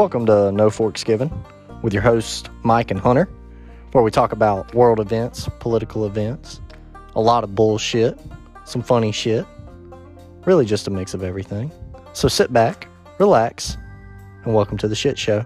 Welcome to No Forks Given with your hosts, Mike and Hunter, where we talk about world events, political events, a lot of bullshit, some funny shit, really just a mix of everything. So sit back, relax, and welcome to the shit show.